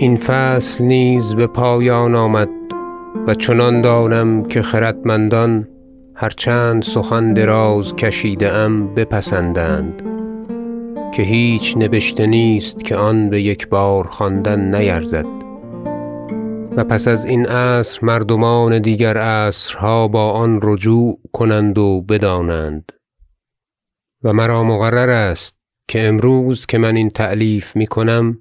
این فصل نیز به پایان آمد و چنان دانم که خردمندان هر چند سخن دراز کشیده ام بپسندند که هیچ نبشته نیست که آن به یک بار خواندن نیرزد. و پس از این عصر مردمان دیگر عصرها با آن رجوع کنند و بدانند. و مرا مقرر است که امروز که من این تألیف می کنم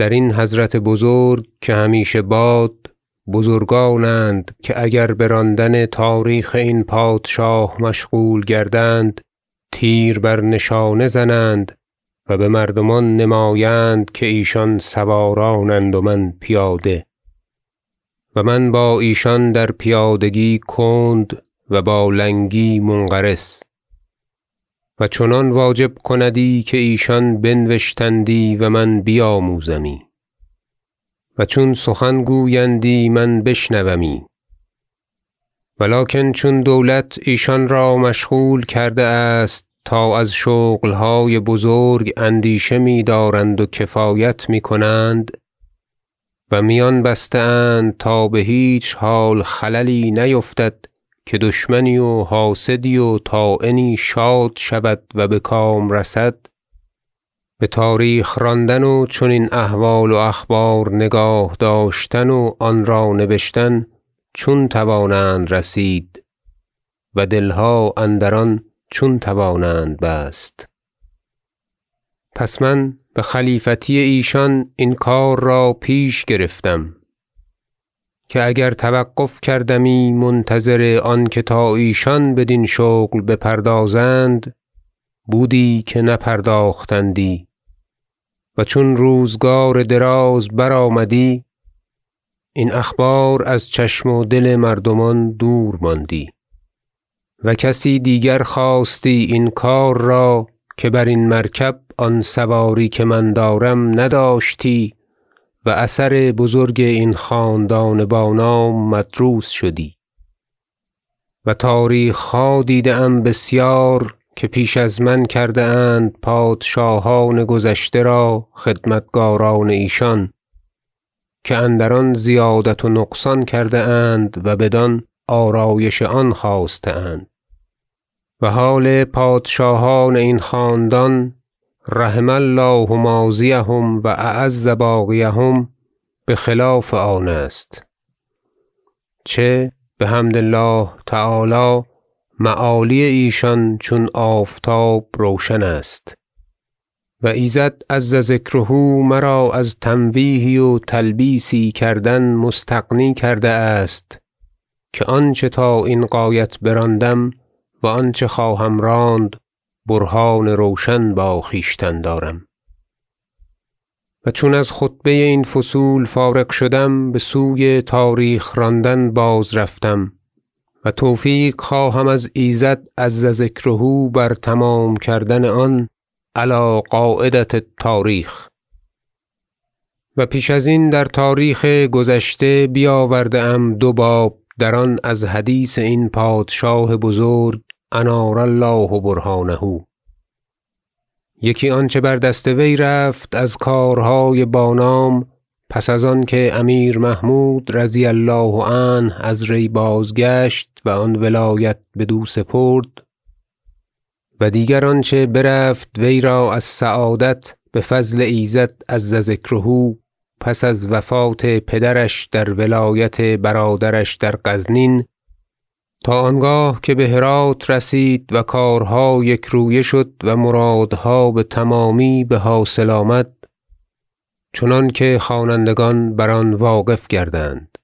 درین حضرت بزرگ که همیشه باد بزرگانند که اگر براندن تاریخ این پادشاه مشغول گردند تیر بر نشانه زنند و به مردمان نمایند که ایشان سوارانند و من پیاده. و من با ایشان در پیادگی کند و با لنگی منقرس و چنان واجب کندی که ایشان بنوشتندی و من بیاموزمی. و چون سخن گویندی من بشنومی. ولکن چون دولت ایشان را مشغول کرده است تا از شغلهای بزرگ اندیشه میدارند و کفایت می‌کنند و میان بسته اند تا به هیچ حال خللی نیفتد که دشمنی و حاسدی و طاعنی شاد شود و بکام رسد به تاریخ راندن و چنین احوال و اخبار نگاه داشتن و آن را نبشتن چون توانند رسید و دلها اندر آن چون توانند بست. پس من به خلیفتی ایشان این کار را پیش گرفتم. که اگر توقف کردمی منتظر آنکه تا ایشان بدین شغل بپردازند بودی که نپرداختندی. و چون روزگار دراز برآمدی این اخبار از چشم و دل مردمان دور ماندی. و کسی دیگر خواستی این کار را که برین مرکب آن سواری که من دارم نداشتی. و اثر بزرگ این خاندان با نام مدروس شدی. و تاریخها دیده ام بسیار که پیش از من کرده اند پادشاهان گذشته را خدمتگاران ایشان که اندر آن زیادت و نقصان کرده اند و بدان آرایش آن خواسته اند. و حال پادشاهان این خاندان رحم الله ماضیهم و اعز باقیهم بخلاف آن است. چه بحمد الله تعالی معالی ایشان چون آفتاب روشن است. و ایزد عز ذکره مرا از تمویهی و تلبیسی کردن مستغنی کرده است که آنچه تا این غایت براندم و آنچه خواهم راند برهان روشن با خویشتن دارم. و چون از خطبه این فصول فارغ شدم بسوی تاریخ راندن بازرفتم و توفیق خواهم از ایزد عز ذکره بر تمام کردن آن علی قاعدة التاریخ و پیش ازین در تاریخ گذشته بیاورده ام دو باب در آن از حدیث این پادشاه بزرگ انار الله برهانه. یکی آنچه بر دست وی رفت از کارهای با نام پس از آنکه امیر محمود رضی الله عنه از ری بازگشت و آن ولایت بدو سپرد و دیگر آنچه برفت وی را از سعادت بفضل ایزد عز ذکره پس از وفات پدرش در ولایت برادرش در غزنین تا آنگاه که به هرات رسید و کارها یکرویه شد و مرادها بتمامی بحاصل آمد چنانکه خوانندگان بر آن واقف گردند.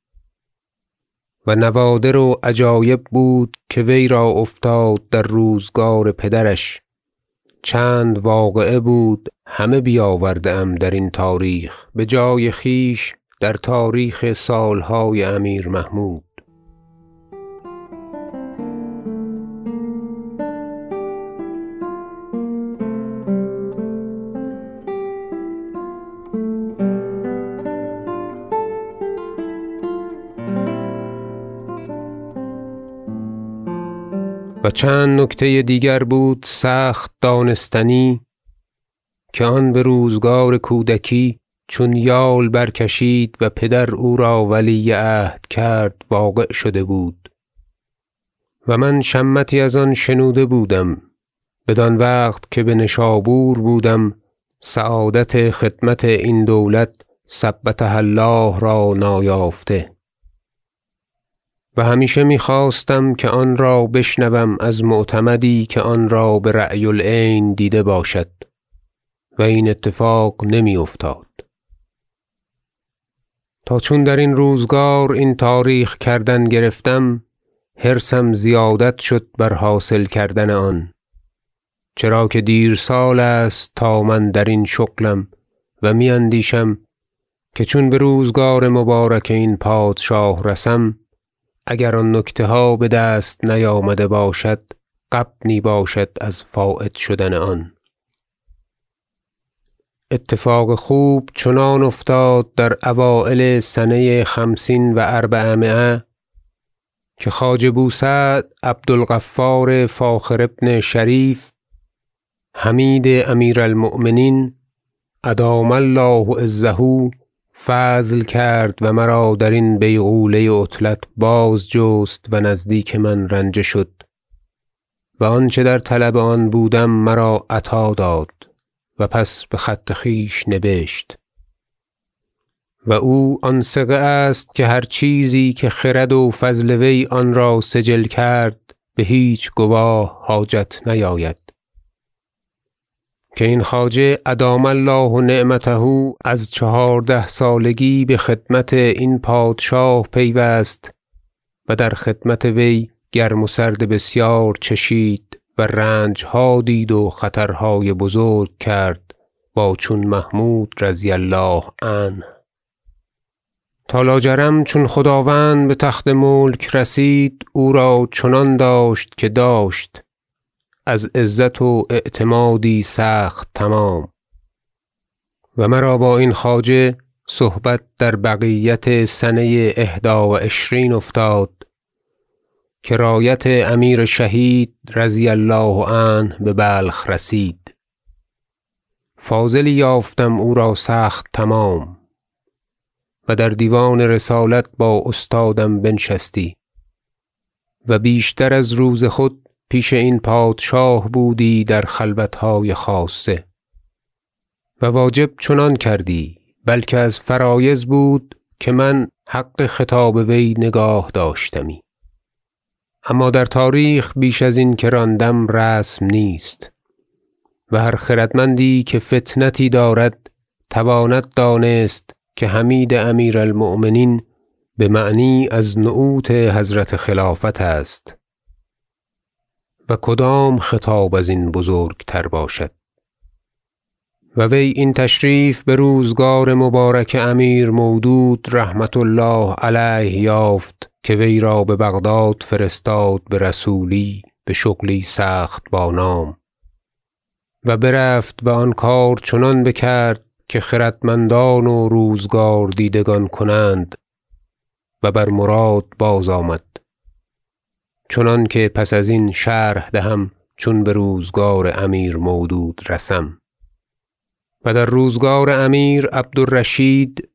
و نوادر و عجایب بود که وی را افتاد در روزگار پدرش. چند واقعه بود همه بیاورده ام درین تاریخ بجای خویش در تاریخ سالهای امیر محمود. و چند نکته دیگر بود سخت دانستنی که آن بروزگار کودکی چون یال برکشید و پدر او را ولی عهد کرد واقع شده بود. و من شمتی از آن شنوده بودم. بدان وقت که بنشابور بودم سعادت خدمت این دولت ثبتها الله را نایافته. و همیشه می‌خواستم که آن را بشنوم از معتمدی که آن را برأی العین دیده باشد و این اتفاق نمیافتاد. تا چون درین روزگار این تاریخ کردن گرفتم حرصم زیادت شد بر حاصل کردن آن. چرا که دیر سال است تا من درین شغلم و می اندیشم که چون بروزگار مبارک این پادشاه رسم اگر آن نکته ها بدست نیامده باشد غبنی باشد از فایت شدن آن. اتفاق خوب چنان افتاد در اوایل سنه خمسین و اربعمایه که خواجه بوسعد عبد الغفار فاخر بن شریف حمید امیر المؤمنین ادام الله عزه فضل کرد و مرا درین بیغوله عطلت بازجست و نزدیک من رنجه شد و آنچه در طلب آن بودم مرا عطا داد و پس بخط خویش نبشت و او آن ثقه است که هر چیزی که خرد و فضل وی آن را سجل کرد بهیچ گواه حاجت نیاید. که این خواجه ادام الله نعمته از چهارده سالگی بخدمت این پادشاه پیوست و در خدمت وی گرم و سرد بسیار چشید و رنجها دید و خطرهای بزرگ کرد با چون محمود رضی الله عنه. تا لاجرم چون خداوند بتخت ملک رسید او را چنان داشت که داشت از عزت و اعتمادی سخت تمام. و مرا با این خواجه صحبت در بقیت سنه احدی و عشرین افتاد که رایت امیر شهید رضی الله عنه ببلخ رسید. فاضلی یافتم او را سخت تمام و در دیوان رسالت با استادم بنشستی و بیشتر از روز خود پیش این پادشاه بودی در خلوتهای خاصه. و واجب چنان کردی بلکه از فرایض بود که من حق خطاب وی نگاه داشتمی. اما در تاریخ بیش ازین که راندم رسم نیست. و هر خردمندی که فطنتی دارد تواند دانست که حمید امیر المؤمنین بمعنی از نعوت حضرت خلافت است. و کدام خطاب ازین بزرگتر باشد؟ و وی این تشریف بروزگار مبارک امیر مودود رحمة الله علیه یافت که وی را ببغداد فرستاد برسولی بشغلی سخت با نام. و برفت و آن کار چنان بکرد که خردمندان و روزگار دیدگان کنند و بر مراد بازآمد چنانکه پس ازین شرح دهم چون بروزگار امیر مودود رسم. و در روزگار امیر عبد الرشید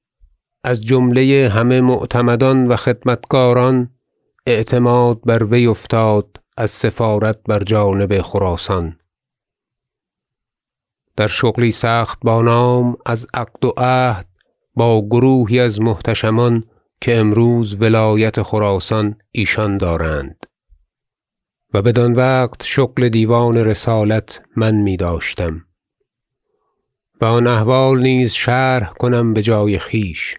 از جمله همه معتمدان و خدمتکاران اعتماد بر وی افتاد از سفارت بر جانب خراسان. در شغلی سخت با نام از عقد و عهد با گروهی از محتشمان که امروز ولایت خراسان ایشان دارند. و بدان وقت شغل دیوان رسالت من می داشتم. و آن احوال نیز شرح کنم بجای خویش.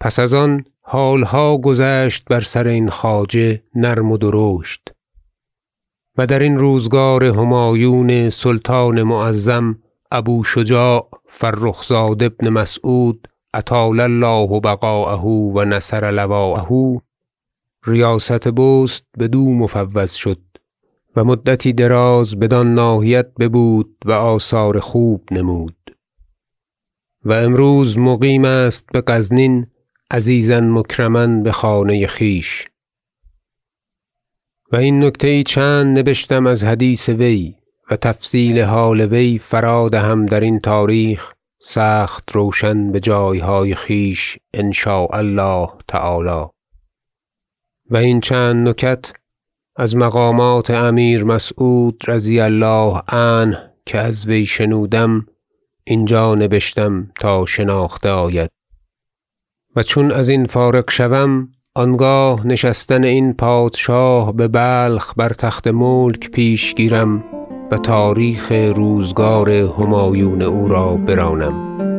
پس از آن حالها گذشت بر سر این خواجه نرم و درشت. و درین روزگار همایون سلطان معظم ابو شجاع فرخ زاد ابن مسعود اطال الله بقاءه و نصر لواءه ریاست بست بدو مفوض شد و مدتی دراز بدان ناحیت ببود و آثار خوب نمود. و امروز مقیم است بغزنین عزیزا مکرما بخانه خویش و این نکته چند نبشتم از حدیث وی و تفصیل حال وی فرا دهم درین تاریخ سخت روشن بجایهای خویش ان شاء الله تعالی. و این چند نکت از مقامات امیر مسعود رضی الله عنه که از وی شنودم اینجا نبشتم تا شناخته آید. و چون ازین فارغ شوم آنگاه نشستن این پادشاه ببلخ بر تخت ملک پیش گیرم و تاریخ روزگار همایون او را برانم.